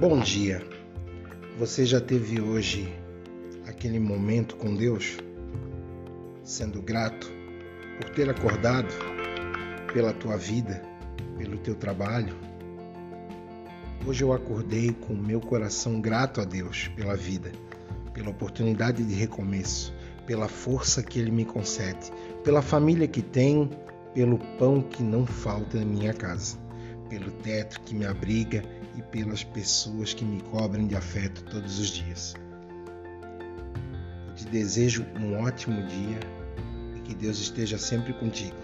Bom dia. Você já teve hoje aquele momento com Deus? Sendo grato por ter acordado, pela tua vida, pelo teu trabalho? Hoje eu acordei com meu coração grato a Deus pela vida, pela oportunidade de recomeço, pela força que Ele me concede, pela família que tenho, pelo pão que não falta na minha casa, pelo teto que me abriga e pelas pessoas que me cobrem de afeto todos os dias. Eu te desejo um ótimo dia e que Deus esteja sempre contigo.